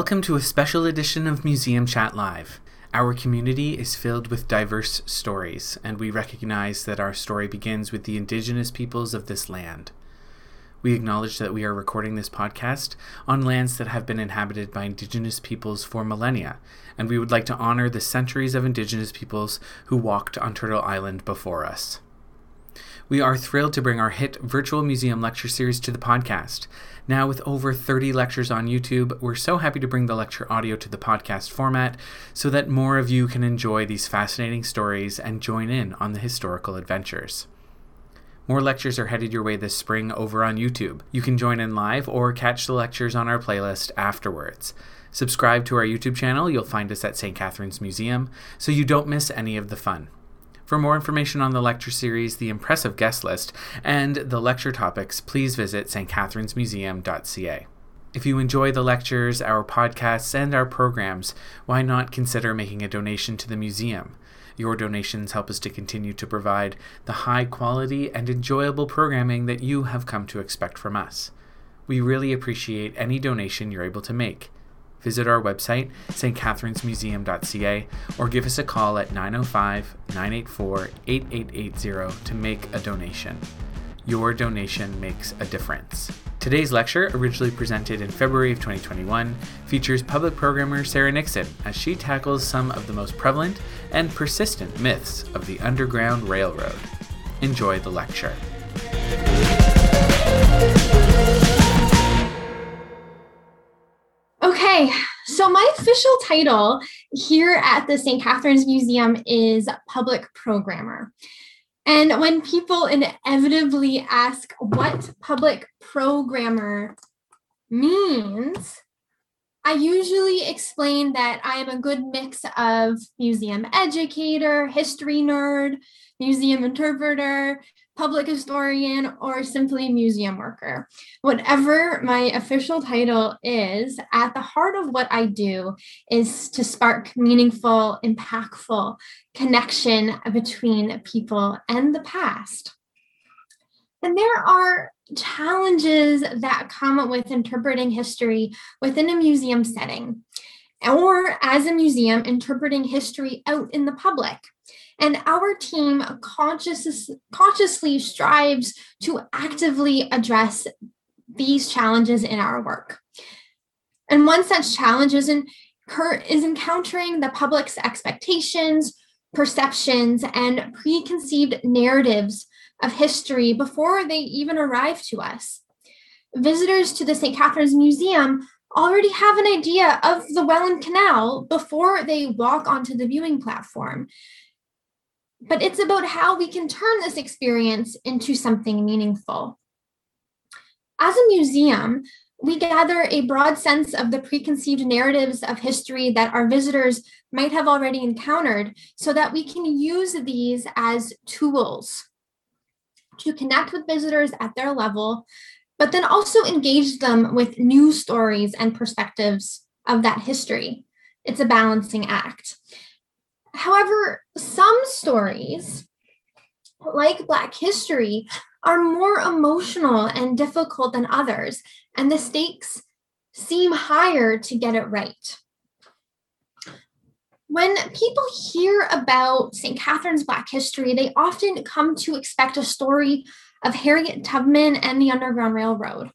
Welcome to a special edition of Museum Chat Live. Our community is filled with diverse stories, and we recognize that our story begins with the indigenous peoples of this land. We acknowledge that we are recording this podcast on lands that have been inhabited by indigenous peoples for millennia, and we would like to honor the centuries of indigenous peoples who walked on Turtle Island before us. We are thrilled to bring our hit virtual museum lecture series to the podcast. Now, with over 30 lectures on YouTube, we're so happy to bring the lecture audio to the podcast format so that more of you can enjoy these fascinating stories and join in on the historical adventures. More lectures are headed your way this spring over on YouTube. You can join in live or catch the lectures on our playlist afterwards. Subscribe to our YouTube channel, you'll find us at St. Catharines Museum, so you don't miss any of the fun. For more information on the lecture series, the impressive guest list, and the lecture topics, please visit stcatharinesmuseum.ca. If you enjoy the lectures, our podcasts, and our programs, why not consider making a donation to the museum? Your donations help us to continue to provide the high quality and enjoyable programming that you have come to expect from us. We really appreciate any donation you're able to make. Visit our website, stcatharinesmuseum.ca, or give us a call at 905 984 8880 to make a donation. Your donation makes a difference. Today's lecture, originally presented in February of 2021, features public programmer Sara Nixon as she tackles some of the most prevalent and persistent myths of the Underground Railroad. Enjoy the lecture. Okay, so my official title here at the St. Catharines Museum is public programmer. And when people inevitably ask what public programmer means, I usually explain that I am a good mix of museum educator, history nerd, museum interpreter, public historian, or simply museum worker. Whatever my official title is, at the heart of what I do is to spark meaningful, impactful connection between people and the past. And there are challenges that come with interpreting history within a museum setting, or as a museum, interpreting history out in the public. And our team conscious, consciously strives to actively address these challenges in our work. And one such challenge is, in, is encountering the public's expectations, perceptions, and preconceived narratives of history before they even arrive to us. Visitors to the St. Catharines Museum already have an idea of the Welland Canal before they walk onto the viewing platform but it's about how we can turn this experience into something meaningful. As a museum, we gather a broad sense of the preconceived narratives of history that our visitors might have already encountered so that we can use these as tools to connect with visitors at their level, but then also engage them with new stories and perspectives of that history. It's a balancing act. However, some stories, like Black history, are more emotional and difficult than others, and the stakes seem higher to get it right. When people hear about St. Catharines' Black history, they often come to expect a story of Harriet Tubman and the Underground Railroad.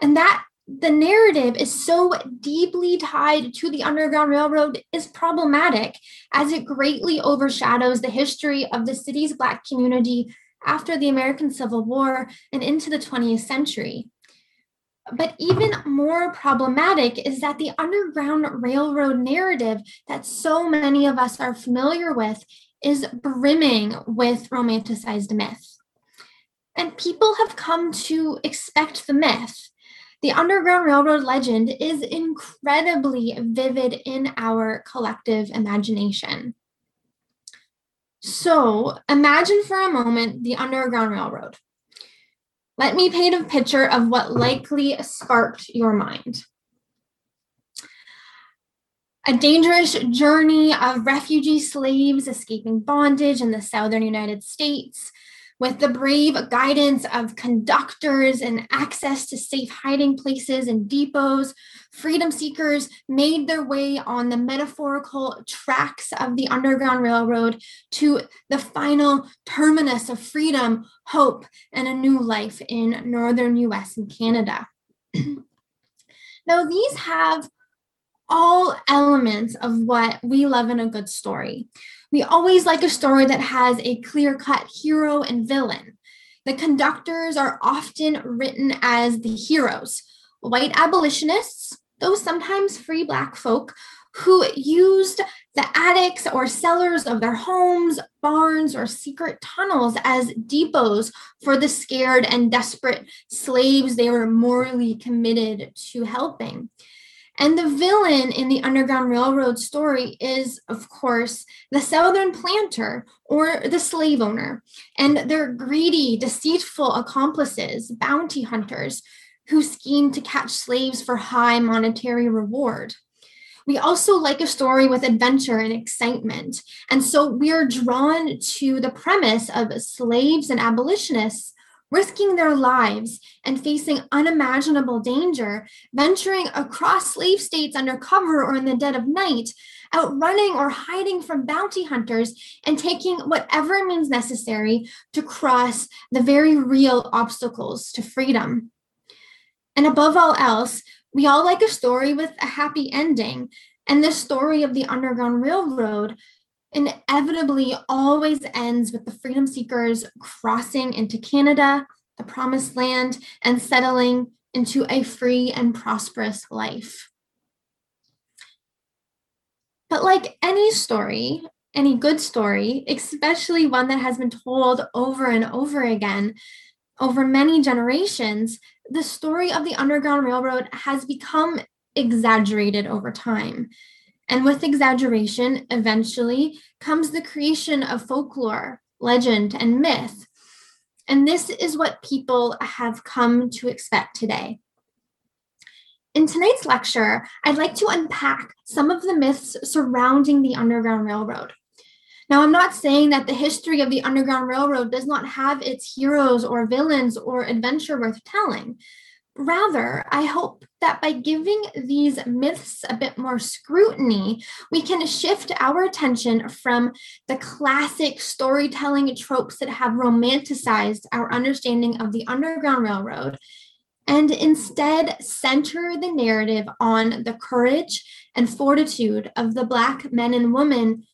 And that the narrative is so deeply tied to the Underground Railroad is problematic as it greatly overshadows the history of the city's Black community after the American Civil War and into the 20th century. But even more problematic is that the Underground Railroad narrative that so many of us are familiar with is brimming with romanticized myth. And people have come to expect the myth the Underground Railroad legend is incredibly vivid in our collective imagination. So imagine for a moment the Underground Railroad. Let me paint a picture of what likely sparked your mind. A dangerous journey of refugee slaves escaping bondage in the southern United States With the brave guidance of conductors and access to safe hiding places and depots, freedom seekers made their way on the metaphorical tracks of the Underground Railroad to the final terminus of freedom, hope, and a new life in northern US and Canada. now, these have all elements of what we love in a good story. We always like a story that has a clear cut hero and villain. The conductors are often written as the heroes, white abolitionists, though sometimes free Black folk who used the attics or cellars of their homes, barns, or secret tunnels as depots for the scared and desperate slaves they were morally committed to helping. And the villain in the Underground Railroad story is, of course, the Southern planter or the slave owner and their greedy, deceitful accomplices, bounty hunters, who scheme to catch slaves for high monetary reward. We also like a story with adventure and excitement. And so we're drawn to the premise of slaves and abolitionists risking their lives and facing unimaginable danger, venturing across slave states under cover or in the dead of night, outrunning or hiding from bounty hunters, and taking whatever means necessary to cross the very real obstacles to freedom. And above all else, we all like a story with a happy ending. And the story of the Underground Railroad inevitably always ends with the freedom seekers crossing into Canada, the promised land, and settling into a free and prosperous life. But like any story, any good story, especially one that has been told over and over again over many generations, the story of the Underground Railroad has become exaggerated over time. And with exaggeration, eventually comes the creation of folklore, legend, and myth. And this is what people have come to expect today. In tonight's lecture, I'd like to unpack some of the myths surrounding the Underground Railroad. Now, I'm not saying that the history of the Underground Railroad does not have its heroes or villains or adventure worth telling. Rather, I hope that by giving these myths a bit more scrutiny, we can shift our attention from the classic storytelling tropes that have romanticized our understanding of the Underground Railroad and instead center the narrative on the courage and fortitude of the Black men and women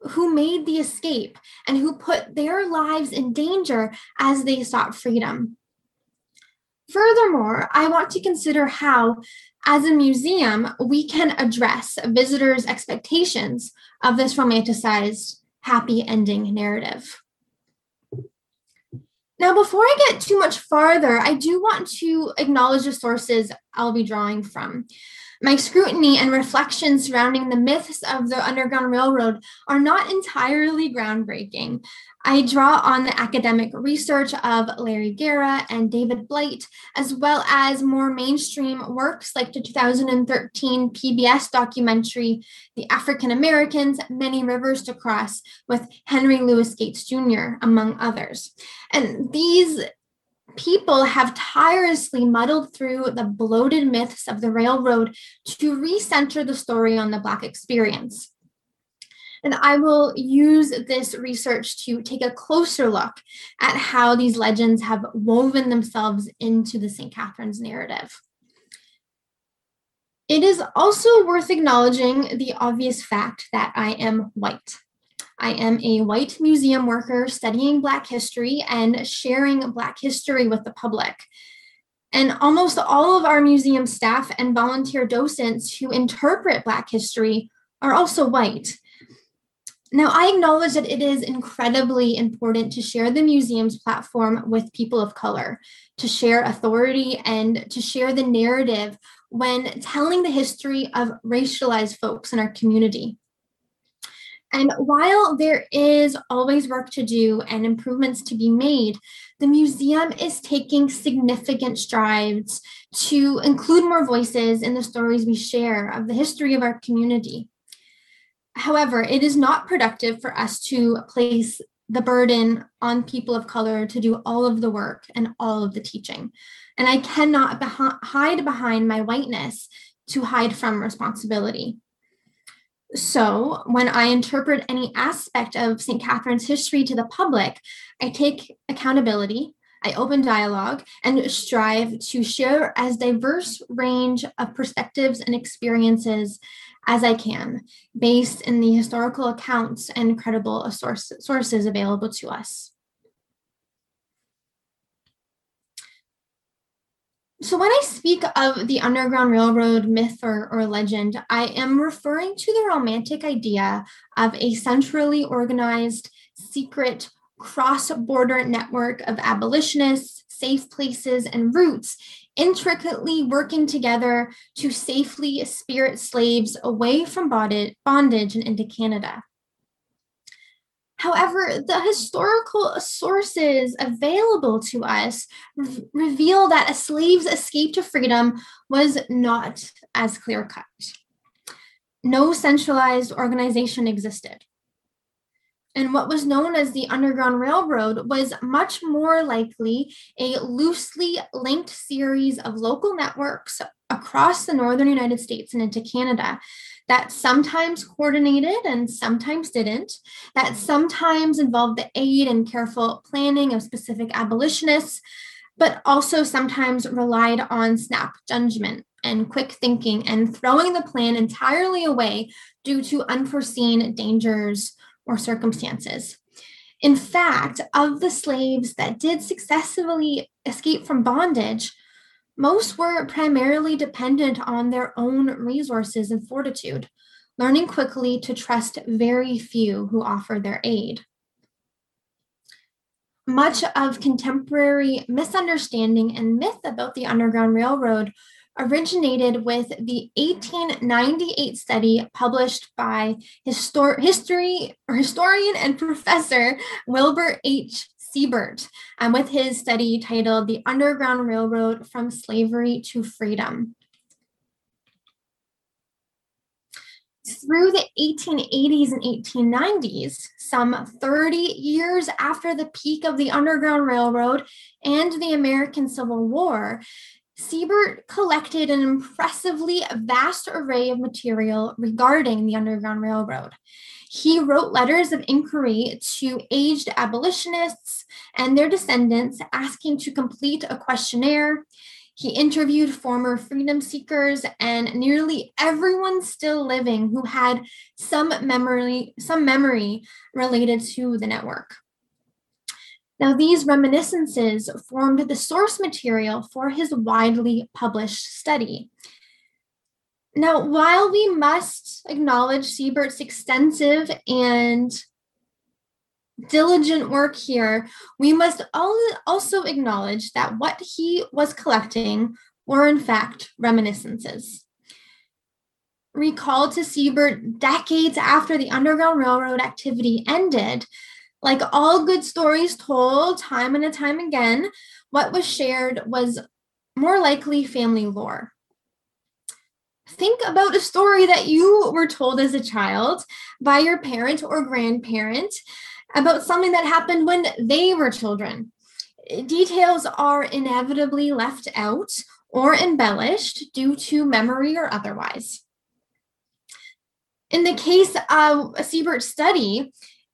who made the escape and who put their lives in danger as they sought freedom. Furthermore, I want to consider how, as a museum, we can address visitors' expectations of this romanticized happy ending narrative. Now, before I get too much farther, I do want to acknowledge the sources I'll be drawing from. My scrutiny and reflections surrounding the myths of the Underground Railroad are not entirely groundbreaking. I draw on the academic research of Larry Gara and David Blight, as well as more mainstream works like the 2013 PBS documentary, The African Americans Many Rivers to Cross, with Henry Louis Gates Jr., among others. And these people have tirelessly muddled through the bloated myths of the railroad to recenter the story on the Black experience. And I will use this research to take a closer look at how these legends have woven themselves into the St. Catharines narrative. It is also worth acknowledging the obvious fact that I am white. I am a white museum worker studying Black history and sharing Black history with the public. And almost all of our museum staff and volunteer docents who interpret Black history are also white. Now, I acknowledge that it is incredibly important to share the museum's platform with people of color, to share authority, and to share the narrative when telling the history of racialized folks in our community. And while there is always work to do and improvements to be made, the museum is taking significant strides to include more voices in the stories we share of the history of our community. However, it is not productive for us to place the burden on people of color to do all of the work and all of the teaching. And I cannot beh- hide behind my whiteness to hide from responsibility. So, when I interpret any aspect of St. Catharines' history to the public, I take accountability, I open dialogue, and strive to share as diverse range of perspectives and experiences as I can, based in the historical accounts and credible source, sources available to us. So, when I speak of the Underground Railroad myth or, or legend, I am referring to the romantic idea of a centrally organized, secret, cross border network of abolitionists, safe places, and routes intricately working together to safely spirit slaves away from bondage and into Canada. However, the historical sources available to us re- reveal that a slave's escape to freedom was not as clear cut. No centralized organization existed. And what was known as the Underground Railroad was much more likely a loosely linked series of local networks across the northern United States and into Canada that sometimes coordinated and sometimes didn't, that sometimes involved the aid and careful planning of specific abolitionists, but also sometimes relied on snap judgment and quick thinking and throwing the plan entirely away due to unforeseen dangers or circumstances. In fact, of the slaves that did successfully escape from bondage, most were primarily dependent on their own resources and fortitude, learning quickly to trust very few who offered their aid. Much of contemporary misunderstanding and myth about the Underground Railroad originated with the 1898 study published by histor- history or historian and professor Wilbur H. Siebert um, with his study titled The Underground Railroad from Slavery to Freedom. Through the 1880s and 1890s, some 30 years after the peak of the Underground Railroad and the American Civil War, Siebert collected an impressively vast array of material regarding the Underground Railroad. He wrote letters of inquiry to aged abolitionists and their descendants asking to complete a questionnaire. He interviewed former freedom seekers and nearly everyone still living who had some memory some memory related to the network. Now, these reminiscences formed the source material for his widely published study. Now, while we must acknowledge Siebert's extensive and diligent work here, we must also acknowledge that what he was collecting were, in fact, reminiscences. Recalled to Siebert decades after the Underground Railroad activity ended, like all good stories told time and a time again, what was shared was more likely family lore. Think about a story that you were told as a child by your parent or grandparent about something that happened when they were children. Details are inevitably left out or embellished due to memory or otherwise. In the case of a Siebert study,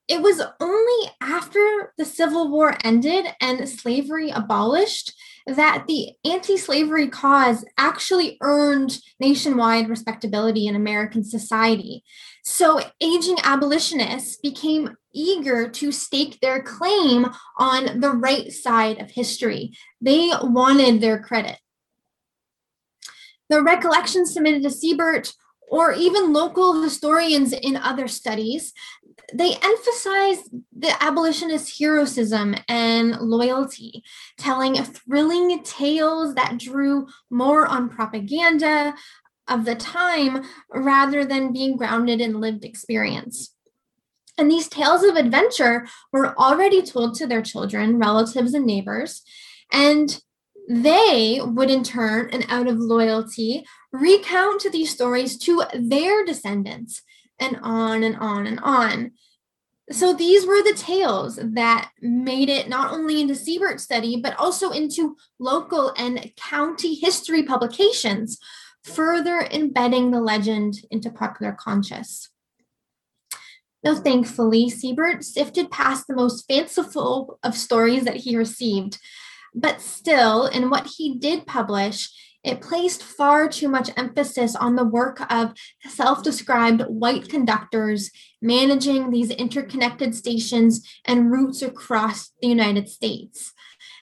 it was only after the Civil War ended and slavery abolished that the anti slavery cause actually earned nationwide respectability in American society. So, aging abolitionists became eager to stake their claim on the right side of history. They wanted their credit. The recollections submitted to Siebert or even local historians in other studies they emphasize the abolitionist heroism and loyalty, telling thrilling tales that drew more on propaganda of the time rather than being grounded in lived experience. And these tales of adventure were already told to their children, relatives, and neighbors. And they would, in turn, and out of loyalty, recount these stories to their descendants, and on and on and on. So these were the tales that made it not only into Siebert study, but also into local and county history publications, further embedding the legend into popular conscious. Now, thankfully, Siebert sifted past the most fanciful of stories that he received, but still, in what he did publish, it placed far too much emphasis on the work of self described white conductors managing these interconnected stations and routes across the United States.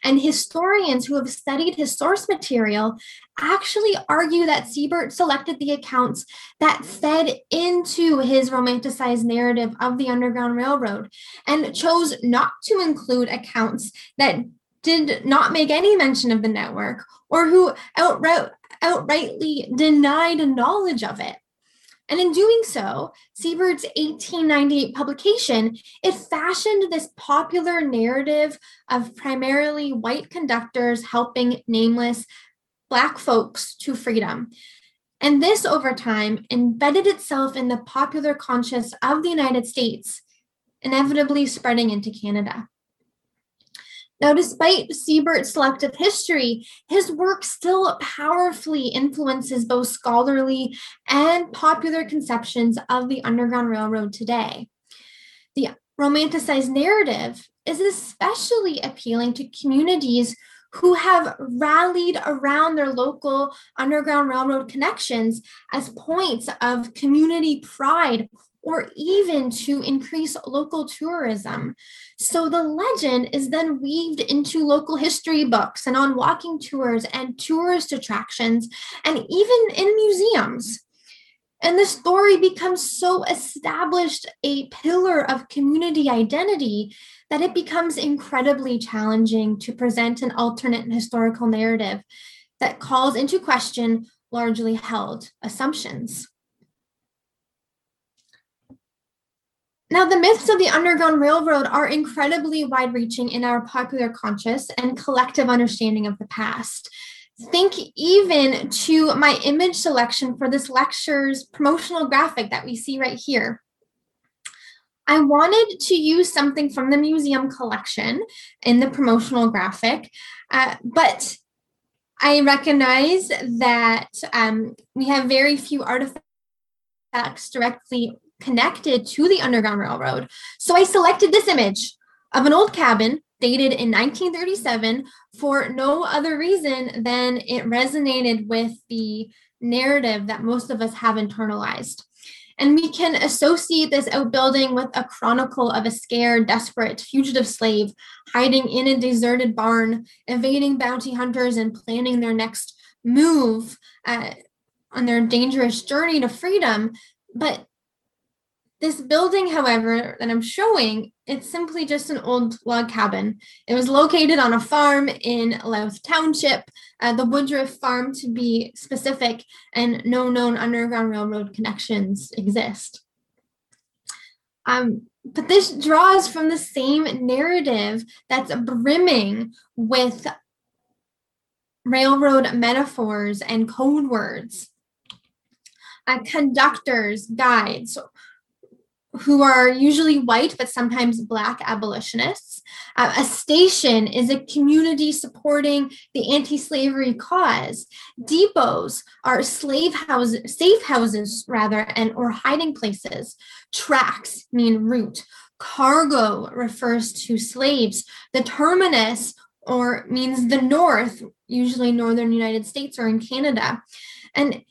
And historians who have studied his source material actually argue that Siebert selected the accounts that fed into his romanticized narrative of the Underground Railroad and chose not to include accounts that did not make any mention of the network or who outright, outrightly denied knowledge of it. And in doing so, Siebert's 1898 publication, it fashioned this popular narrative of primarily white conductors helping nameless Black folks to freedom. And this, over time, embedded itself in the popular conscience of the United States, inevitably spreading into Canada. Now, despite Siebert's selective history, his work still powerfully influences both scholarly and popular conceptions of the Underground Railroad today. The romanticized narrative is especially appealing to communities who have rallied around their local Underground Railroad connections as points of community pride or even to increase local tourism. So the legend is then weaved into local history books and on walking tours and tourist attractions and even in museums. And the story becomes so established a pillar of community identity that it becomes incredibly challenging to present an alternate historical narrative that calls into question largely held assumptions. Now, the myths of the Underground Railroad are incredibly wide reaching in our popular conscious and collective understanding of the past. Think even to my image selection for this lecture's promotional graphic that we see right here. I wanted to use something from the museum collection in the promotional graphic, uh, but I recognize that um, we have very few artifacts directly connected to the Underground Railroad. So I selected this image of an old cabin dated in 1937 for no other reason than it resonated with the narrative that most of us have internalized. And we can associate this outbuilding with a chronicle of a scared, desperate fugitive slave hiding in a deserted barn, evading bounty hunters, and planning their next move uh, on their dangerous journey to freedom. But this building, however, that I'm showing, it's simply just an old log cabin. It was located on a farm in Louth Township, uh, the Woodruff Farm to be specific, and no known Underground Railroad connections exist. Um, but this draws from the same narrative that's brimming with railroad metaphors and code words. Uh, conductors, guides, who are usually white but sometimes black abolitionists. Uh, a station is a community supporting the anti-slavery cause. Depots are slave houses, safe houses rather, and or hiding places. Tracks mean route. Cargo refers to slaves. The terminus or means the north, usually northern United States or in Canada. And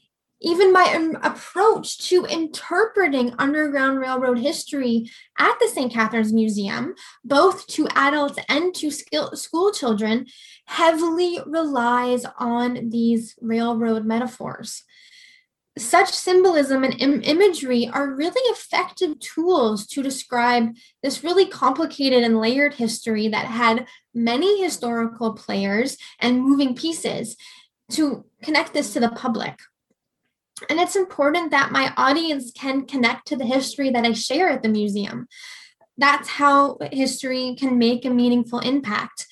even my approach to interpreting Underground Railroad history at the St. Catharines Museum, both to adults and to school children, heavily relies on these railroad metaphors. Such symbolism and Im- imagery are really effective tools to describe this really complicated and layered history that had many historical players and moving pieces to connect this to the public. And it's important that my audience can connect to the history that I share at the museum. That's how history can make a meaningful impact.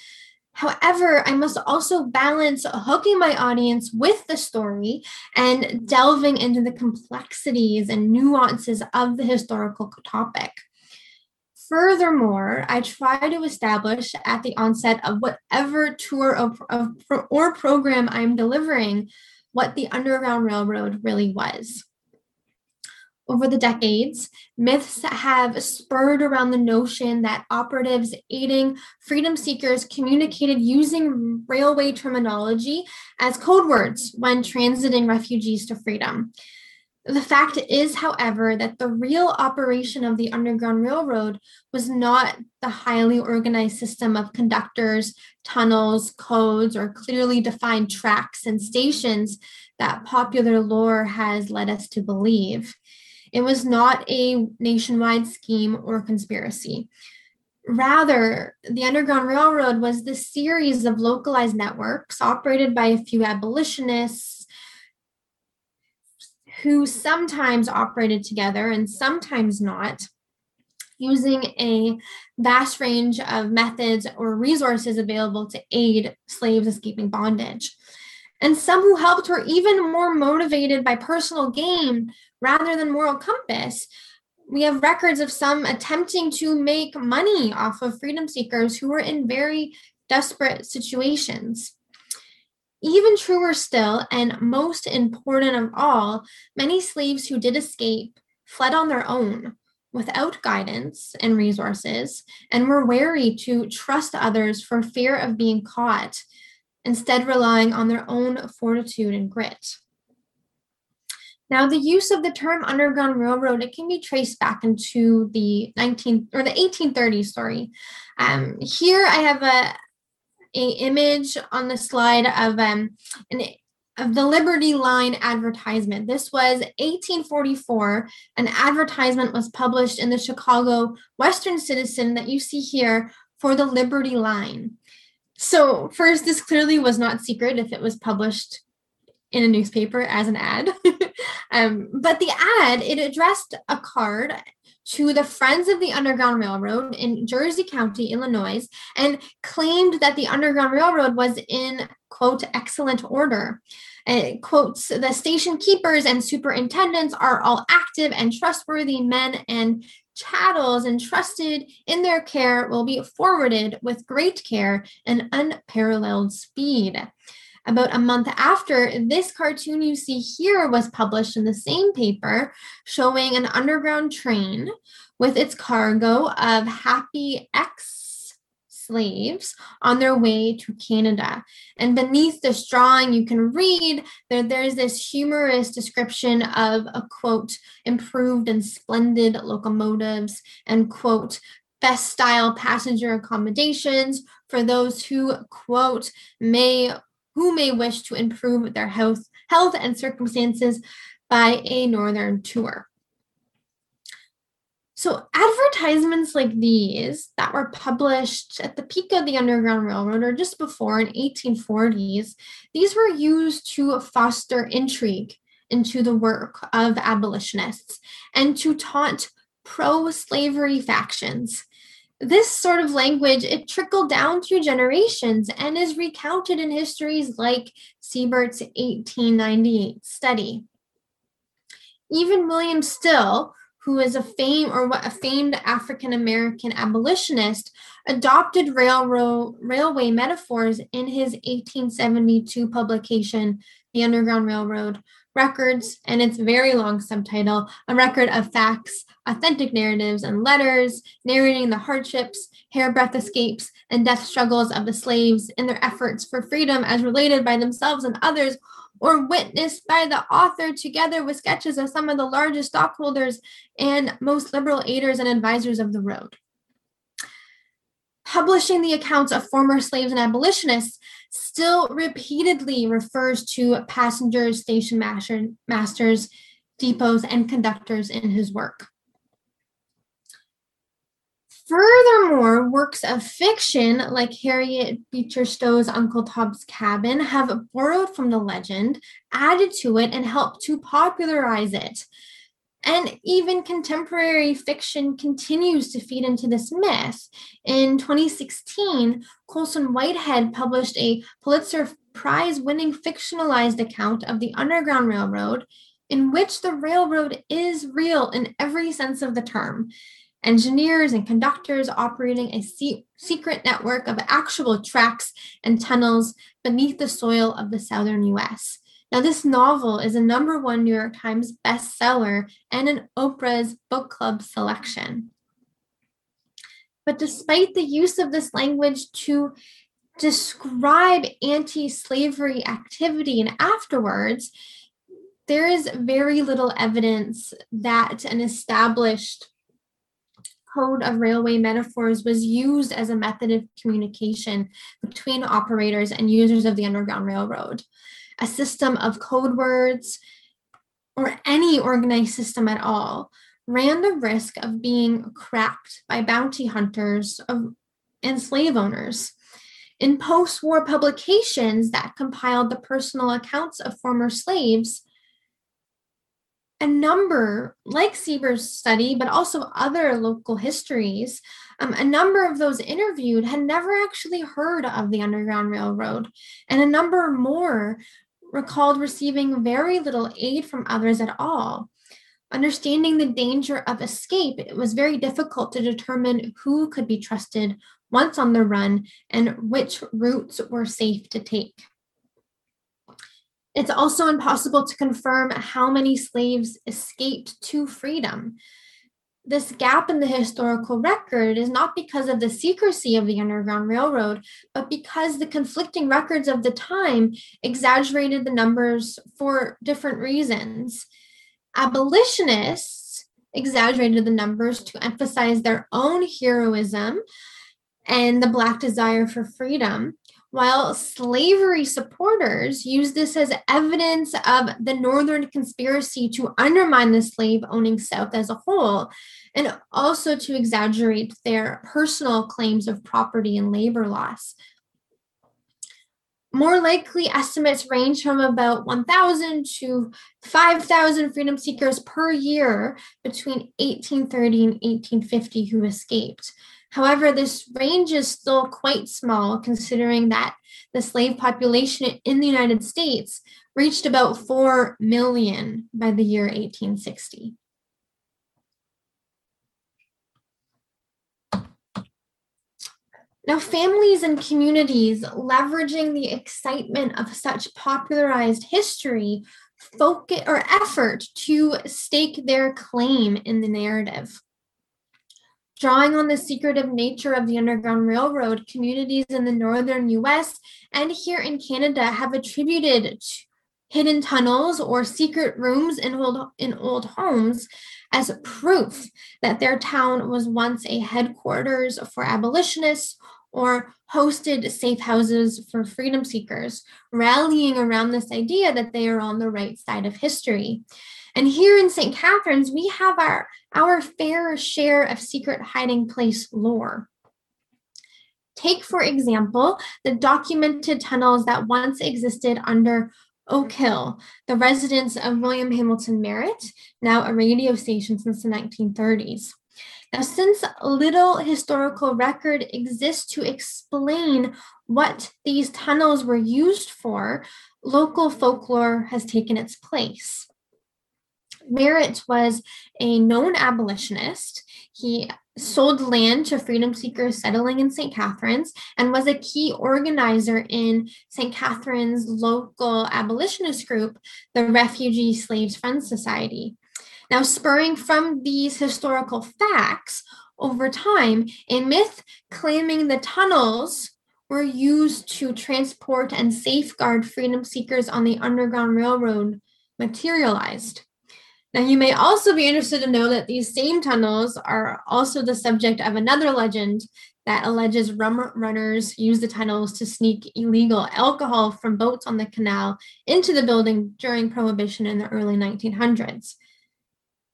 However, I must also balance hooking my audience with the story and delving into the complexities and nuances of the historical topic. Furthermore, I try to establish at the onset of whatever tour of, or program I'm delivering what the Underground Railroad really was. Over the decades, myths have spurred around the notion that operatives aiding freedom seekers communicated using railway terminology as code words when transiting refugees to freedom. The fact is, however, that the real operation of the Underground Railroad was not the highly organized system of conductors, tunnels, codes, or clearly defined tracks and stations that popular lore has led us to believe. It was not a nationwide scheme or conspiracy. Rather, the Underground Railroad was the series of localized networks operated by a few abolitionists who sometimes operated together and sometimes not, using a vast range of methods or resources available to aid slaves escaping bondage. And some who helped were even more motivated by personal gain rather than moral compass. We have records of some attempting to make money off of freedom seekers who were in very desperate situations. Even truer still, and most important of all, many slaves who did escape fled on their own without guidance and resources and were wary to trust others for fear of being caught, instead, relying on their own fortitude and grit. Now, the use of the term Underground Railroad, it can be traced back into the 19 or the 1830s, sorry. Um, here I have a, a image on the slide of um, an of the Liberty Line advertisement. This was 1844. An advertisement was published in the Chicago Western Citizen that you see here for the Liberty Line. So, first, this clearly was not secret if it was published in a newspaper as an ad. um, but the ad, it addressed a card to the Friends of the Underground Railroad in Jersey County, Illinois, and claimed that the Underground Railroad was in, quote, excellent order. It quotes, the station keepers and superintendents are all active and trustworthy men and chattels entrusted in their care will be forwarded with great care and unparalleled speed. About a month after, this cartoon you see here was published in the same paper, showing an underground train with its cargo of happy ex slaves on their way to Canada. And beneath this drawing, you can read that there's this humorous description of a quote, improved and splendid locomotives, and quote, best style passenger accommodations for those who, quote, may who may wish to improve their health, health and circumstances by a northern tour. So, advertisements like these that were published at the peak of the Underground Railroad or just before in 1840s, these were used to foster intrigue into the work of abolitionists and to taunt pro-slavery factions this sort of language it trickled down through generations and is recounted in histories like Siebert's 1898 study. Even William Still, who is a famed or a famed African American abolitionist, adopted railroad railway metaphors in his 1872 publication, The Underground Railroad, records and its very long subtitle, a record of facts, authentic narratives, and letters narrating the hardships, hairbreadth escapes, and death struggles of the slaves in their efforts for freedom as related by themselves and others, or witnessed by the author together with sketches of some of the largest stockholders and most liberal aiders and advisors of the road. Publishing the accounts of former slaves and abolitionists still repeatedly refers to passengers, station master, masters, depots, and conductors in his work. Furthermore, works of fiction like Harriet Beecher Stowe's Uncle Tom's Cabin have borrowed from the legend, added to it, and helped to popularize it. And even contemporary fiction continues to feed into this myth. In 2016, Colson Whitehead published a Pulitzer Prize winning fictionalized account of the Underground Railroad, in which the railroad is real in every sense of the term. Engineers and conductors operating a se- secret network of actual tracks and tunnels beneath the soil of the southern US. Now, this novel is a number one New York Times bestseller and an Oprah's book club selection. But despite the use of this language to describe anti slavery activity and afterwards, there is very little evidence that an established code of railway metaphors was used as a method of communication between operators and users of the Underground Railroad. A system of code words or any organized system at all ran the risk of being cracked by bounty hunters of, and slave owners. In post war publications that compiled the personal accounts of former slaves, a number, like Siebert's study, but also other local histories, um, a number of those interviewed had never actually heard of the Underground Railroad, and a number more recalled receiving very little aid from others at all. Understanding the danger of escape, it was very difficult to determine who could be trusted once on the run and which routes were safe to take. It's also impossible to confirm how many slaves escaped to freedom. This gap in the historical record is not because of the secrecy of the Underground Railroad, but because the conflicting records of the time exaggerated the numbers for different reasons. Abolitionists exaggerated the numbers to emphasize their own heroism and the Black desire for freedom, while slavery supporters use this as evidence of the Northern conspiracy to undermine the slave owning South as a whole, and also to exaggerate their personal claims of property and labor loss. More likely, estimates range from about 1,000 to 5,000 freedom seekers per year between 1830 and 1850 who escaped. However, this range is still quite small considering that the slave population in the United States reached about 4 million by the year 1860. Now, families and communities leveraging the excitement of such popularized history focus or effort to stake their claim in the narrative. Drawing on the secretive nature of the Underground Railroad, communities in the northern US and here in Canada have attributed hidden tunnels or secret rooms in old, in old homes as proof that their town was once a headquarters for abolitionists or hosted safe houses for freedom seekers, rallying around this idea that they are on the right side of history. And here in St. Catharines, we have our, our fair share of secret hiding place lore. Take, for example, the documented tunnels that once existed under Oak Hill, the residence of William Hamilton Merritt, now a radio station since the 1930s. Now, since little historical record exists to explain what these tunnels were used for, local folklore has taken its place. Merritt was a known abolitionist. He sold land to freedom seekers settling in St. Catharines and was a key organizer in St. Catharines' local abolitionist group, the Refugee Slaves Friends Society. Now, spurring from these historical facts over time, a myth claiming the tunnels were used to transport and safeguard freedom seekers on the Underground Railroad materialized. Now, you may also be interested to know that these same tunnels are also the subject of another legend that alleges rum runners used the tunnels to sneak illegal alcohol from boats on the canal into the building during Prohibition in the early 1900s.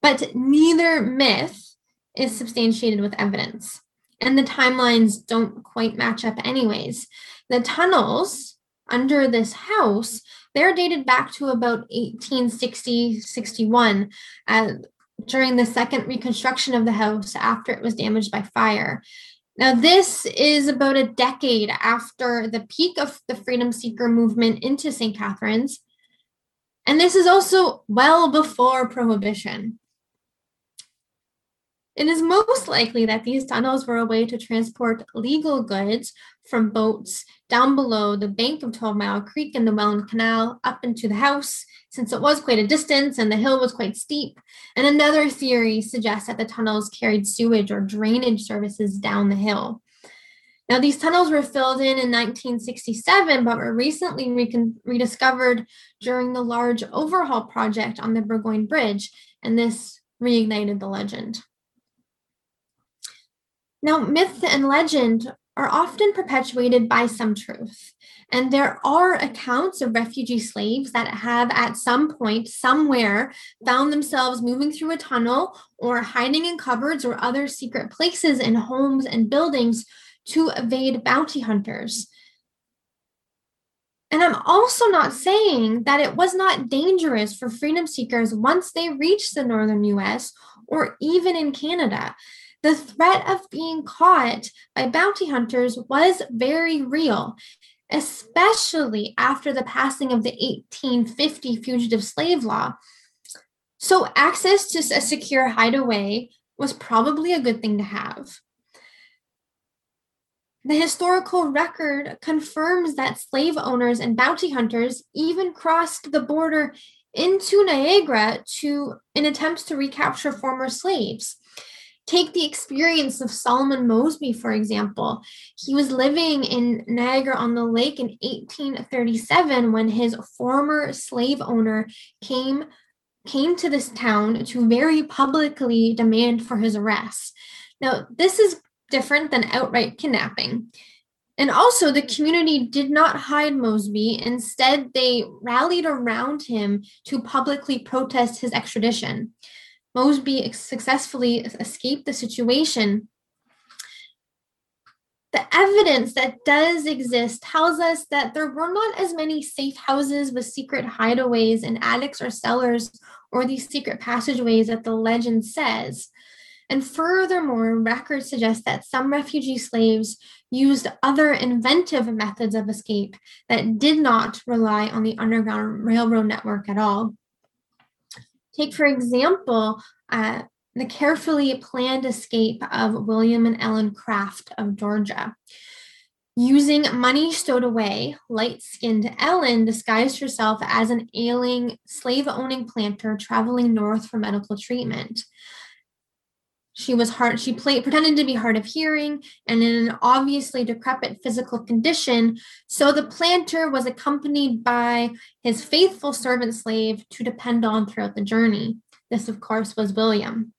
But neither myth is substantiated with evidence, and the timelines don't quite match up, anyways. The tunnels under this house they're dated back to about 1860 61 uh, during the second reconstruction of the house after it was damaged by fire. Now, this is about a decade after the peak of the freedom seeker movement into St. Catharines. And this is also well before Prohibition. It is most likely that these tunnels were a way to transport legal goods from boats down below the bank of 12 Mile Creek in the Welland Canal up into the house, since it was quite a distance and the hill was quite steep. And another theory suggests that the tunnels carried sewage or drainage services down the hill. Now, these tunnels were filled in in 1967, but were recently rediscovered during the large overhaul project on the Burgoyne Bridge, and this reignited the legend. Now, myth and legend are often perpetuated by some truth. And there are accounts of refugee slaves that have, at some point, somewhere, found themselves moving through a tunnel or hiding in cupboards or other secret places in homes and buildings to evade bounty hunters. And I'm also not saying that it was not dangerous for freedom seekers once they reached the northern US or even in Canada the threat of being caught by bounty hunters was very real, especially after the passing of the 1850 Fugitive Slave Law. So, access to a secure hideaway was probably a good thing to have. The historical record confirms that slave owners and bounty hunters even crossed the border into Niagara to in attempts to recapture former slaves. Take the experience of Solomon Mosby, for example. He was living in Niagara on the Lake in 1837 when his former slave owner came came to this town to very publicly demand for his arrest. Now, this is different than outright kidnapping. And also, the community did not hide Mosby. Instead, they rallied around him to publicly protest his extradition. Mosby successfully escaped the situation, the evidence that does exist tells us that there were not as many safe houses with secret hideaways and attics or cellars or these secret passageways that the legend says. And furthermore, records suggest that some refugee slaves used other inventive methods of escape that did not rely on the Underground Railroad network at all. Take, for example, uh, the carefully planned escape of William and Ellen Craft of Georgia. Using money stowed away, light skinned Ellen disguised herself as an ailing, slave owning planter traveling north for medical treatment. She was hard, she played, pretended to be hard of hearing and in an obviously decrepit physical condition. So the planter was accompanied by his faithful servant slave to depend on throughout the journey. This, of course, was William.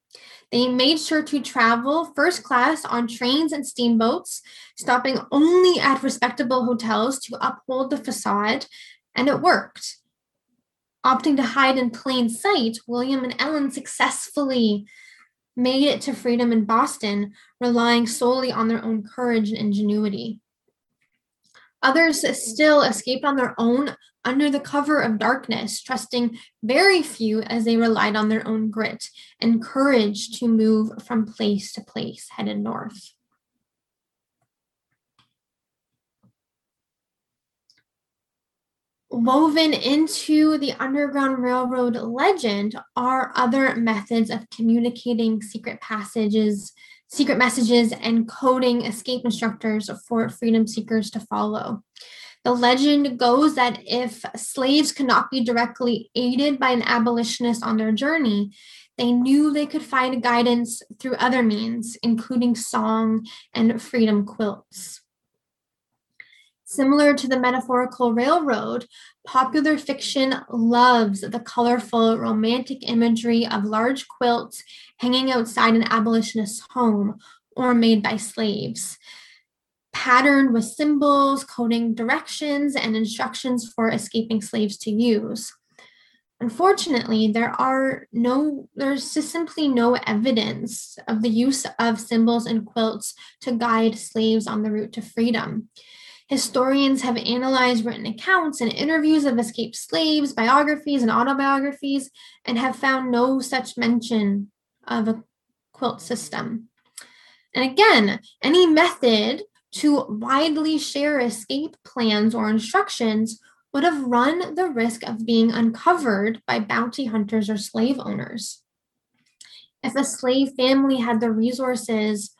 They made sure to travel first class on trains and steamboats, stopping only at respectable hotels to uphold the facade, and it worked. Opting to hide in plain sight, William and Ellen successfully made it to freedom in Boston, relying solely on their own courage and ingenuity. Others still escaped on their own under the cover of darkness, trusting very few as they relied on their own grit and courage to move from place to place headed north. Woven into the Underground Railroad legend are other methods of communicating secret passages, secret messages, and coding escape instructors for freedom seekers to follow. The legend goes that if slaves could not be directly aided by an abolitionist on their journey, they knew they could find guidance through other means, including song and freedom quilts. Similar to the metaphorical railroad, popular fiction loves the colorful, romantic imagery of large quilts hanging outside an abolitionist's home or made by slaves. Patterned with symbols, coding directions, and instructions for escaping slaves to use. Unfortunately, there are no, there's just simply no evidence of the use of symbols and quilts to guide slaves on the route to freedom. Historians have analyzed written accounts and interviews of escaped slaves, biographies, and autobiographies, and have found no such mention of a quilt system. And again, any method to widely share escape plans or instructions would have run the risk of being uncovered by bounty hunters or slave owners. If a slave family had the resources,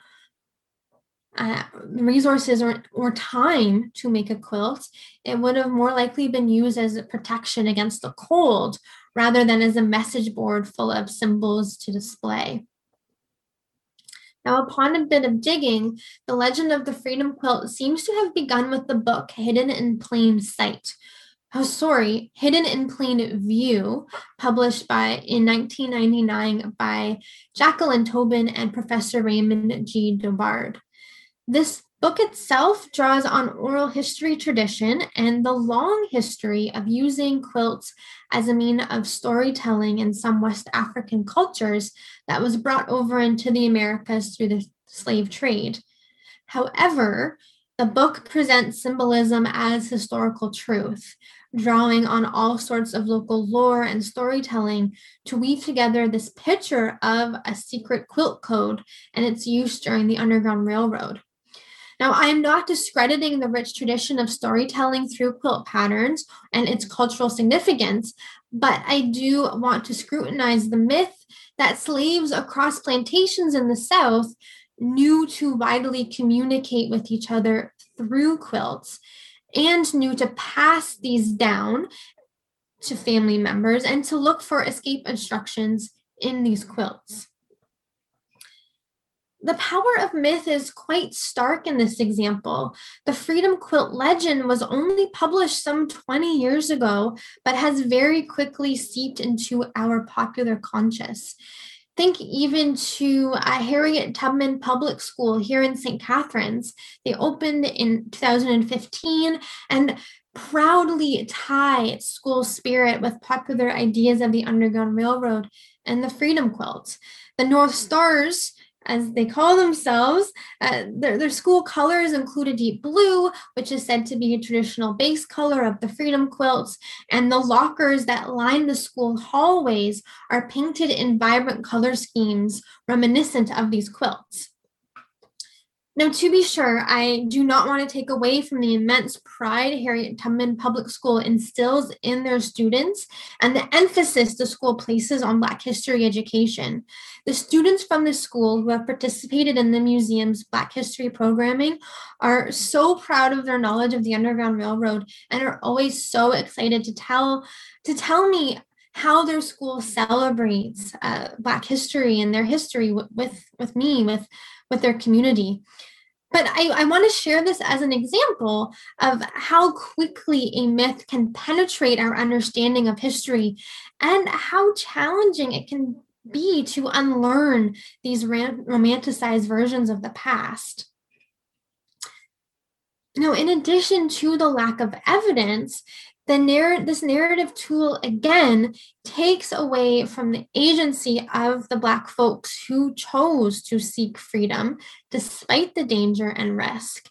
uh, resources or, or time to make a quilt, it would have more likely been used as a protection against the cold rather than as a message board full of symbols to display. Now, upon a bit of digging, the legend of the Freedom Quilt seems to have begun with the book Hidden in Plain Sight. Oh, sorry, Hidden in Plain View, published by in 1999 by Jacqueline Tobin and Professor Raymond G. Dobard. This book itself draws on oral history tradition and the long history of using quilts as a mean of storytelling in some West African cultures that was brought over into the Americas through the slave trade. However, the book presents symbolism as historical truth, drawing on all sorts of local lore and storytelling to weave together this picture of a secret quilt code and its use during the Underground Railroad. Now, I am not discrediting the rich tradition of storytelling through quilt patterns and its cultural significance, but I do want to scrutinize the myth that slaves across plantations in the South knew to widely communicate with each other through quilts and knew to pass these down to family members and to look for escape instructions in these quilts the power of myth is quite stark in this example. The Freedom Quilt legend was only published some 20 years ago, but has very quickly seeped into our popular conscious. Think even to uh, Harriet Tubman Public School here in St. Catharines. They opened in 2015 and proudly tie school spirit with popular ideas of the Underground Railroad and the Freedom Quilt. The North Stars as they call themselves. Uh, their, their school colors include a deep blue, which is said to be a traditional base color of the Freedom Quilts, and the lockers that line the school hallways are painted in vibrant color schemes reminiscent of these quilts. Now, to be sure, I do not want to take away from the immense pride Harriet Tubman Public School instills in their students and the emphasis the school places on Black history education. The students from the school who have participated in the museum's Black history programming are so proud of their knowledge of the Underground Railroad and are always so excited to tell to tell me how their school celebrates uh, Black history and their history w- with with me with with their community. But I, I want to share this as an example of how quickly a myth can penetrate our understanding of history and how challenging it can be to unlearn these romanticized versions of the past. Now, in addition to the lack of evidence, the narr- this narrative tool again takes away from the agency of the Black folks who chose to seek freedom despite the danger and risk.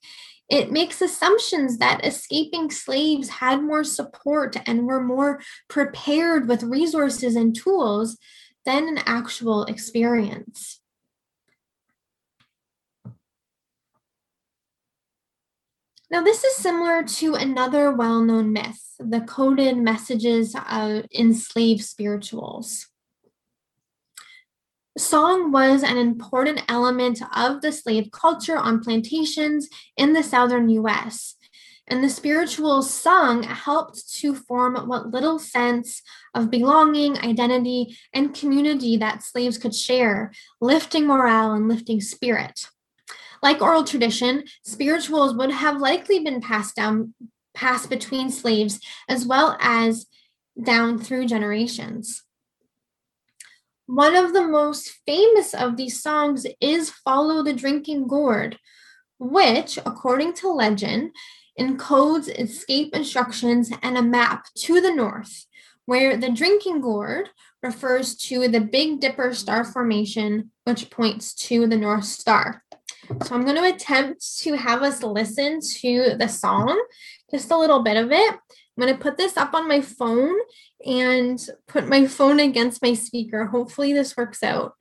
It makes assumptions that escaping slaves had more support and were more prepared with resources and tools than an actual experience. Now, this is similar to another well known myth the coded messages of enslaved spirituals. Song was an important element of the slave culture on plantations in the southern US. And the spirituals sung helped to form what little sense of belonging, identity, and community that slaves could share, lifting morale and lifting spirit. Like oral tradition, spirituals would have likely been passed down, passed between slaves, as well as down through generations. One of the most famous of these songs is Follow the Drinking Gourd, which, according to legend, encodes escape instructions and a map to the north, where the drinking gourd refers to the Big Dipper star formation, which points to the North Star. So I'm going to attempt to have us listen to the song, just a little bit of it. I'm going to put this up on my phone and put my phone against my speaker. Hopefully, this works out.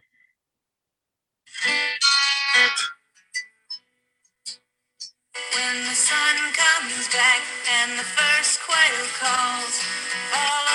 When the sun comes back and the first quail calls, follow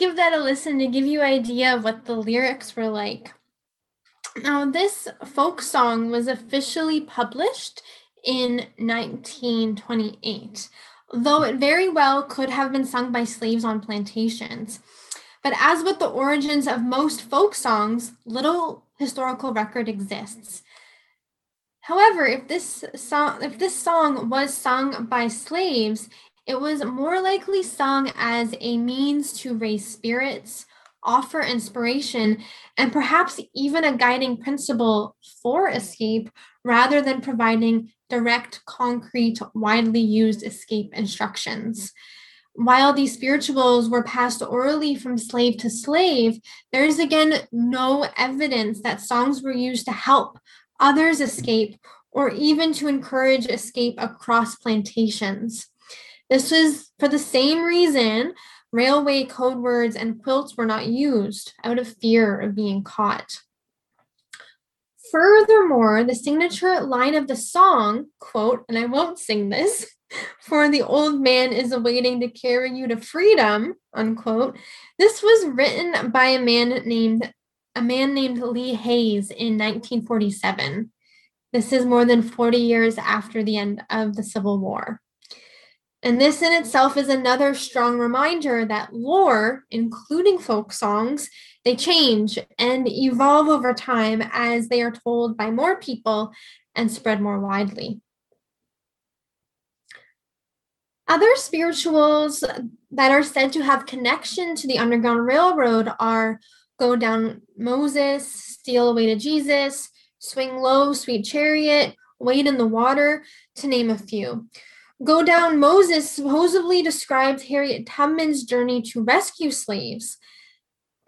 give that a listen to give you an idea of what the lyrics were like. Now, this folk song was officially published in 1928, though it very well could have been sung by slaves on plantations. But as with the origins of most folk songs, little historical record exists. However, if this song if this song was sung by slaves, it was more likely sung as a means to raise spirits, offer inspiration, and perhaps even a guiding principle for escape rather than providing direct, concrete, widely used escape instructions. While these spirituals were passed orally from slave to slave, there is again no evidence that songs were used to help others escape or even to encourage escape across plantations. This was for the same reason railway code words and quilts were not used out of fear of being caught. Furthermore, the signature line of the song, quote, and I won't sing this, for the old man is awaiting to carry you to freedom, unquote. This was written by a man named a man named Lee Hays in 1947. This is more than 40 years after the end of the Civil War. And this in itself is another strong reminder that lore, including folk songs, they change and evolve over time as they are told by more people and spread more widely. Other spirituals that are said to have connection to the Underground Railroad are Go Down Moses, Steal Away to Jesus, Swing Low, Sweet Chariot, Wade in the Water, to name a few. Go Down Moses supposedly describes Harriet Tubman's journey to rescue slaves.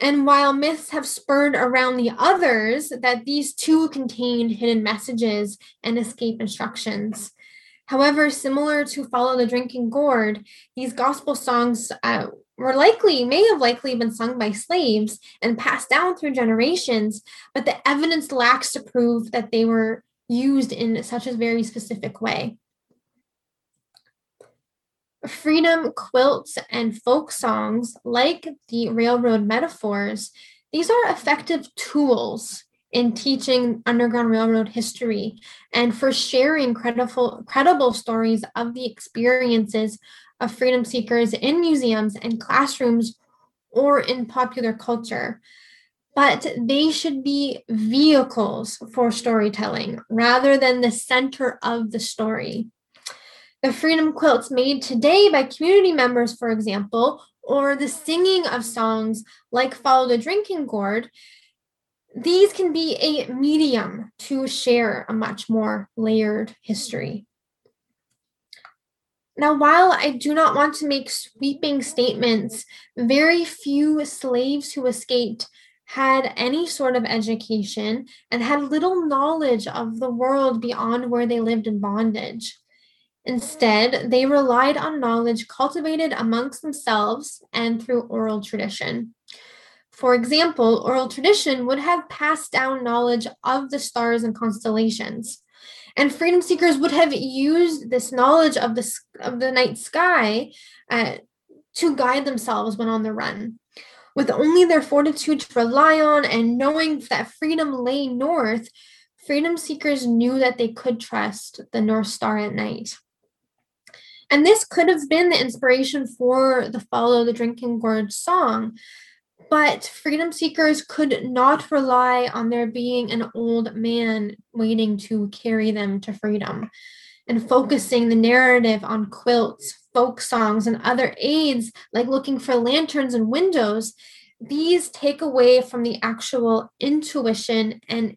And while myths have spurred around the others, that these too contained hidden messages and escape instructions. However, similar to Follow the Drinking Gourd, these gospel songs uh, were likely, may have likely been sung by slaves and passed down through generations, but the evidence lacks to prove that they were used in such a very specific way. Freedom quilts and folk songs, like the railroad metaphors, these are effective tools in teaching Underground Railroad history and for sharing credible, credible stories of the experiences of freedom seekers in museums and classrooms or in popular culture. But they should be vehicles for storytelling rather than the center of the story the freedom quilts made today by community members, for example, or the singing of songs like Follow the Drinking Gourd, these can be a medium to share a much more layered history. Now, while I do not want to make sweeping statements, very few slaves who escaped had any sort of education and had little knowledge of the world beyond where they lived in bondage. Instead, they relied on knowledge cultivated amongst themselves and through oral tradition. For example, oral tradition would have passed down knowledge of the stars and constellations. And freedom seekers would have used this knowledge of the, of the night sky uh, to guide themselves when on the run. With only their fortitude to rely on and knowing that freedom lay north, freedom seekers knew that they could trust the North Star at night. And this could have been the inspiration for the Follow the Drinking Gourd song. But freedom seekers could not rely on there being an old man waiting to carry them to freedom. And focusing the narrative on quilts, folk songs, and other aids like looking for lanterns and windows, these take away from the actual intuition and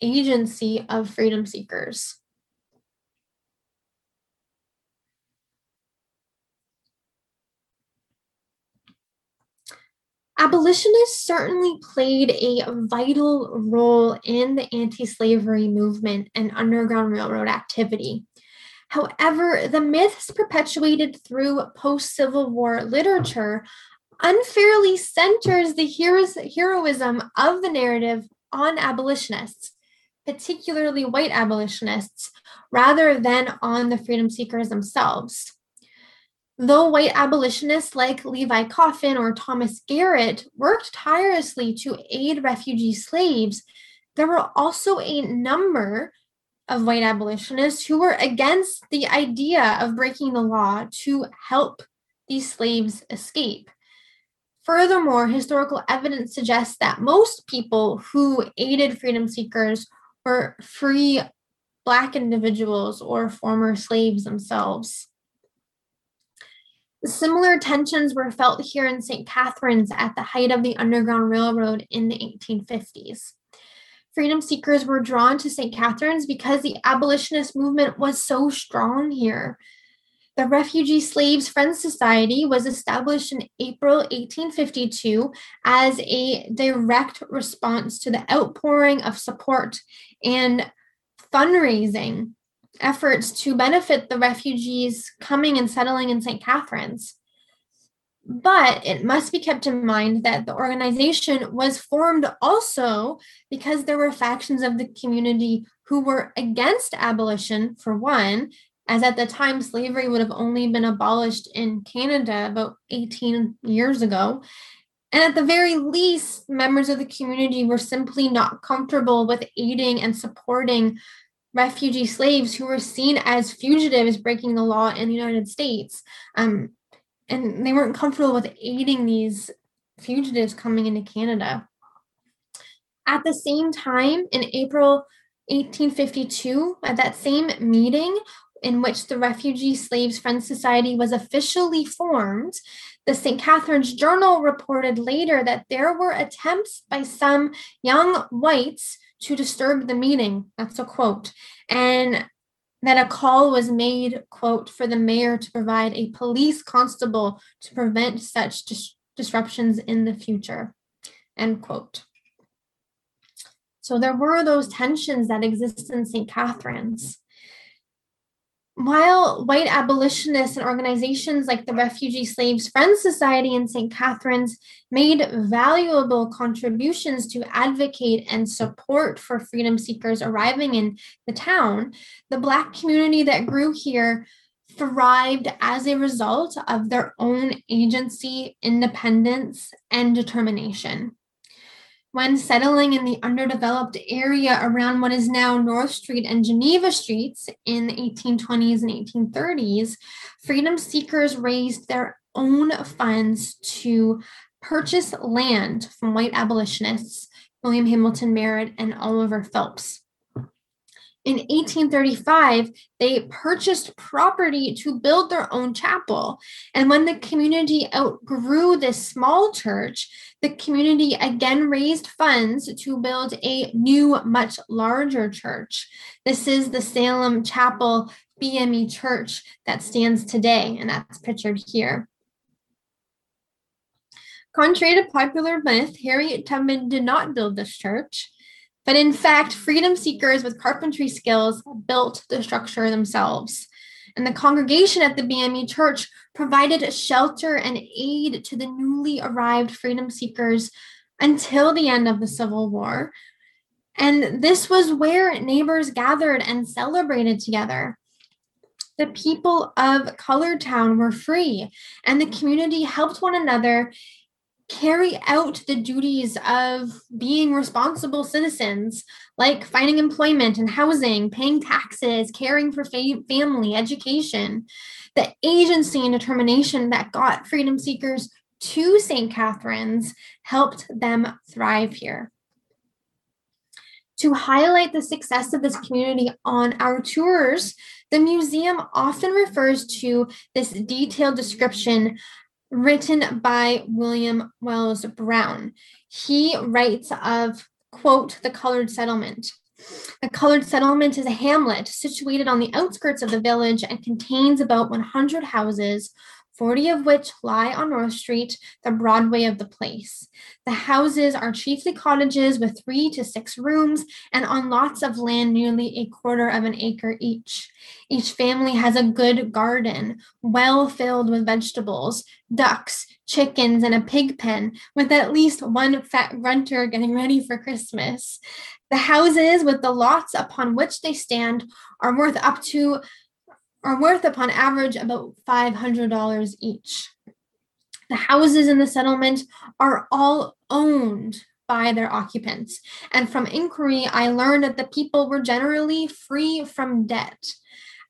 agency of freedom seekers. Abolitionists certainly played a vital role in the anti slavery movement and Underground Railroad activity. However, the myths perpetuated through post Civil War literature unfairly centers the heroism of the narrative on abolitionists, particularly white abolitionists, rather than on the freedom seekers themselves. Though white abolitionists like Levi Coffin or Thomas Garrett worked tirelessly to aid refugee slaves, there were also a number of white abolitionists who were against the idea of breaking the law to help these slaves escape. Furthermore, historical evidence suggests that most people who aided freedom seekers were free Black individuals or former slaves themselves. Similar tensions were felt here in St. Catharines at the height of the Underground Railroad in the 1850s. Freedom seekers were drawn to St. Catharines because the abolitionist movement was so strong here. The Refugee Slaves Friends Society was established in April 1852 as a direct response to the outpouring of support and fundraising efforts to benefit the refugees coming and settling in St. Catharines. But it must be kept in mind that the organization was formed also because there were factions of the community who were against abolition, for one, as at the time slavery would have only been abolished in Canada about 18 years ago. And at the very least, members of the community were simply not comfortable with aiding and supporting refugee slaves who were seen as fugitives breaking the law in the United States. Um, and they weren't comfortable with aiding these fugitives coming into Canada. At the same time, in April 1852, at that same meeting, in which the Refugee Slaves Friends Society was officially formed, the St. Catharines Journal reported later that there were attempts by some young whites to disturb the meeting. That's a quote. And that a call was made, quote, for the mayor to provide a police constable to prevent such dis- disruptions in the future, end quote. So there were those tensions that exist in St. Catharines. While white abolitionists and organizations like the Refugee Slaves Friends Society in St. Catharines made valuable contributions to advocate and support for freedom seekers arriving in the town, the Black community that grew here thrived as a result of their own agency, independence, and determination when settling in the underdeveloped area around what is now North Street and Geneva Streets in the 1820s and 1830s, freedom seekers raised their own funds to purchase land from white abolitionists, William Hamilton Merritt and Oliver Phelps. In 1835, they purchased property to build their own chapel. And when the community outgrew this small church, the community again raised funds to build a new, much larger church. This is the Salem Chapel BME Church that stands today, and that's pictured here. Contrary to popular myth, Harriet Tubman did not build this church. But in fact, freedom seekers with carpentry skills built the structure themselves. And the congregation at the BME church provided shelter and aid to the newly arrived freedom seekers until the end of the Civil War. And this was where neighbors gathered and celebrated together. The people of Colored Town were free, and the community helped one another carry out the duties of being responsible citizens, like finding employment and housing, paying taxes, caring for fa- family, education. The agency and determination that got freedom seekers to St. Catharines helped them thrive here. To highlight the success of this community on our tours, the museum often refers to this detailed description written by William Wells Brown. He writes of, quote, the colored settlement. The colored settlement is a hamlet situated on the outskirts of the village and contains about 100 houses 40 of which lie on North Street, the Broadway of the place. The houses are chiefly cottages with three to six rooms and on lots of land nearly a quarter of an acre each. Each family has a good garden, well filled with vegetables, ducks, chickens, and a pig pen, with at least one fat grunter getting ready for Christmas. The houses with the lots upon which they stand are worth up to are worth upon average about $500 each. The houses in the settlement are all owned by their occupants. And from inquiry, I learned that the people were generally free from debt.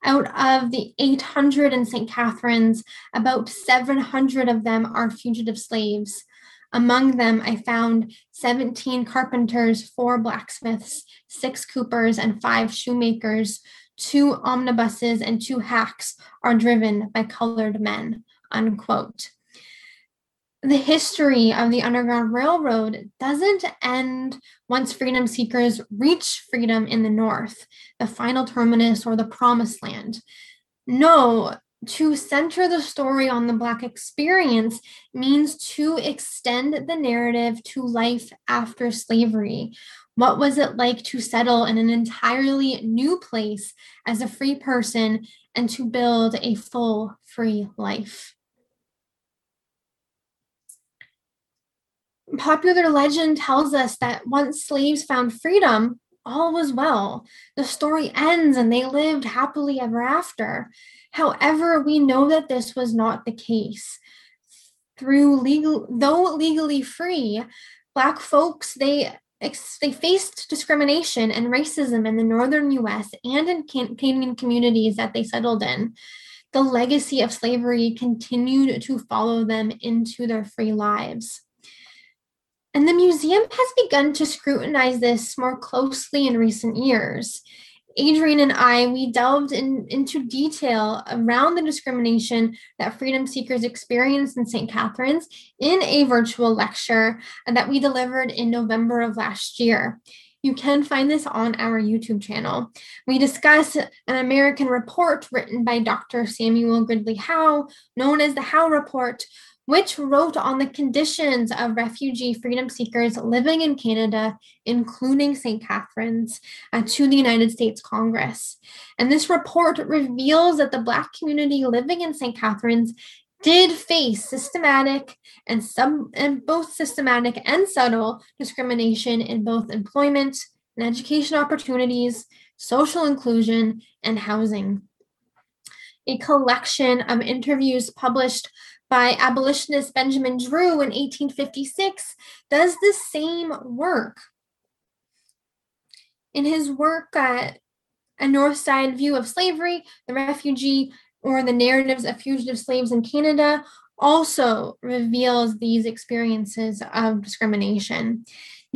Out of the 800 in St. Catharines, about 700 of them are fugitive slaves. Among them, I found 17 carpenters, four blacksmiths, six coopers, and five shoemakers. Two omnibuses and two hacks are driven by colored men. Unquote the history of the Underground Railroad doesn't end once freedom seekers reach freedom in the North, the final terminus or the promised land. No, to center the story on the Black experience means to extend the narrative to life after slavery. What was it like to settle in an entirely new place as a free person and to build a full free life? popular legend tells us that once slaves found freedom, all was well. The story ends and they lived happily ever after. However, we know that this was not the case. Through legal, though legally free, Black folks they they faced discrimination and racism in the northern U.S. and in Canadian communities that they settled in. The legacy of slavery continued to follow them into their free lives. And the museum has begun to scrutinize this more closely in recent years. Adrienne and I, we delved in, into detail around the discrimination that freedom seekers experienced in St. Catharines in a virtual lecture that we delivered in November of last year. You can find this on our YouTube channel. We discuss an American report written by Dr. Samuel Gridley Howe, known as the Howe Report, which wrote on the conditions of refugee freedom seekers living in Canada, including St. Catharines, uh, to the United States Congress. And this report reveals that the Black community living in St. Catharines did face systematic and some and both systematic and subtle discrimination in both employment and education opportunities, social inclusion, and housing. A collection of interviews published by abolitionist Benjamin Drew in 1856 does the same work. In his work, uh, A North Side View of Slavery, The Refugee, or The Narratives of Fugitive Slaves in Canada, also reveals these experiences of discrimination.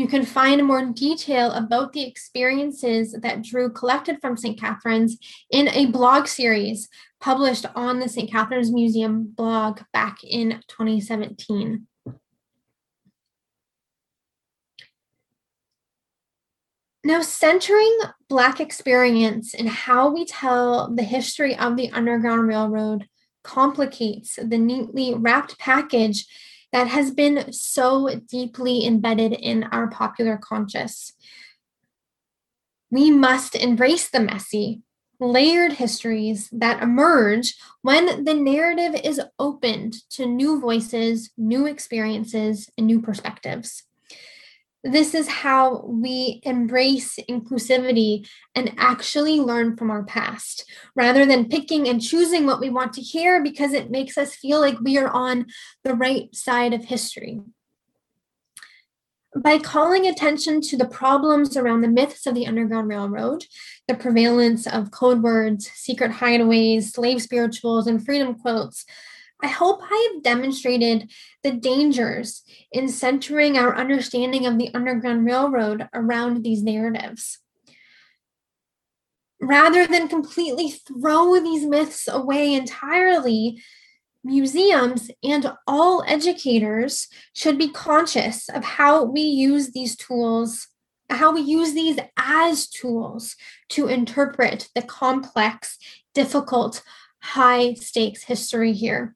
You can find more detail about the experiences that Drew collected from St. Catharines in a blog series published on the St. Catharines Museum blog back in 2017. Now, centering Black experience in how we tell the history of the Underground Railroad complicates the neatly wrapped package that has been so deeply embedded in our popular conscious. We must embrace the messy, layered histories that emerge when the narrative is opened to new voices, new experiences, and new perspectives this is how we embrace inclusivity and actually learn from our past rather than picking and choosing what we want to hear because it makes us feel like we are on the right side of history. By calling attention to the problems around the myths of the Underground Railroad, the prevalence of code words, secret hideaways, slave spirituals, and freedom quilts, I hope I have demonstrated the dangers in centering our understanding of the Underground Railroad around these narratives. Rather than completely throw these myths away entirely, museums and all educators should be conscious of how we use these tools, how we use these as tools to interpret the complex, difficult, high stakes history here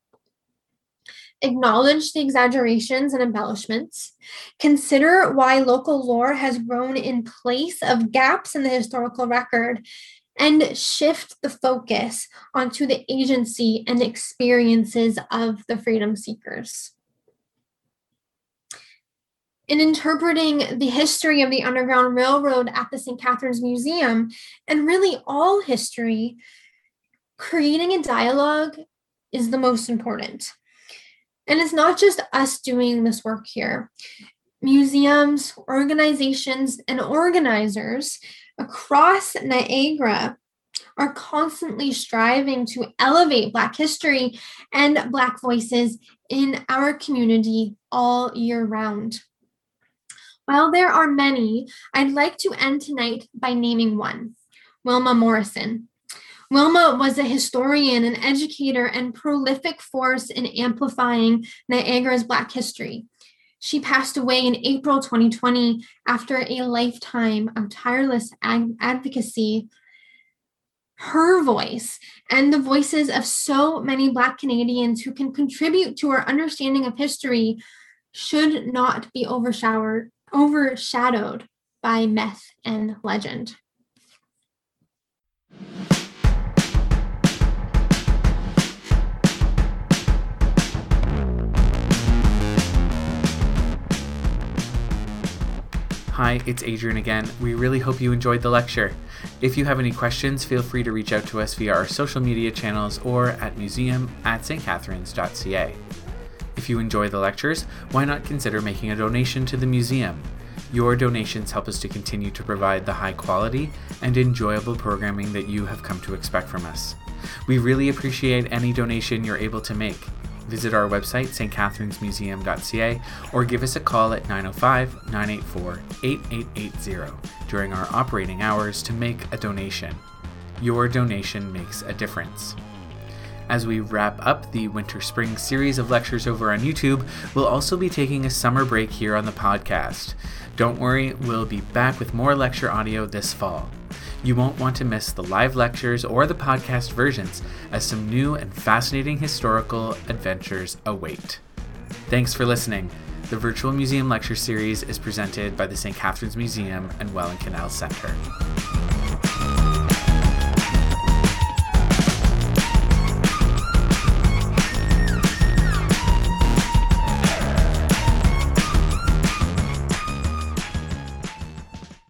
acknowledge the exaggerations and embellishments, consider why local lore has grown in place of gaps in the historical record, and shift the focus onto the agency and experiences of the freedom seekers. In interpreting the history of the Underground Railroad at the St. Catharines Museum, and really all history, creating a dialogue is the most important. And it's not just us doing this work here. Museums, organizations, and organizers across Niagara are constantly striving to elevate Black history and Black voices in our community all year round. While there are many, I'd like to end tonight by naming one Wilma Morrison. Wilma was a historian, an educator, and prolific force in amplifying Niagara's Black history. She passed away in April 2020 after a lifetime of tireless ag- advocacy her voice and the voices of so many Black Canadians who can contribute to our understanding of history should not be overshadowed, overshadowed by myth and legend. Hi, it's Adrian again. We really hope you enjoyed the lecture. If you have any questions, feel free to reach out to us via our social media channels or at museum at stcatharines.ca. If you enjoy the lectures, why not consider making a donation to the museum? Your donations help us to continue to provide the high quality and enjoyable programming that you have come to expect from us. We really appreciate any donation you're able to make. Visit our website, stcatharinesmuseum.ca, or give us a call at 905 984 8880 during our operating hours to make a donation. Your donation makes a difference. As we wrap up the winter spring series of lectures over on YouTube, we'll also be taking a summer break here on the podcast. Don't worry, we'll be back with more lecture audio this fall. You won't want to miss the live lectures or the podcast versions, as some new and fascinating historical adventures await. Thanks for listening. The Virtual Museum Lecture Series is presented by the St. Catharines Museum and Welland Canal Center.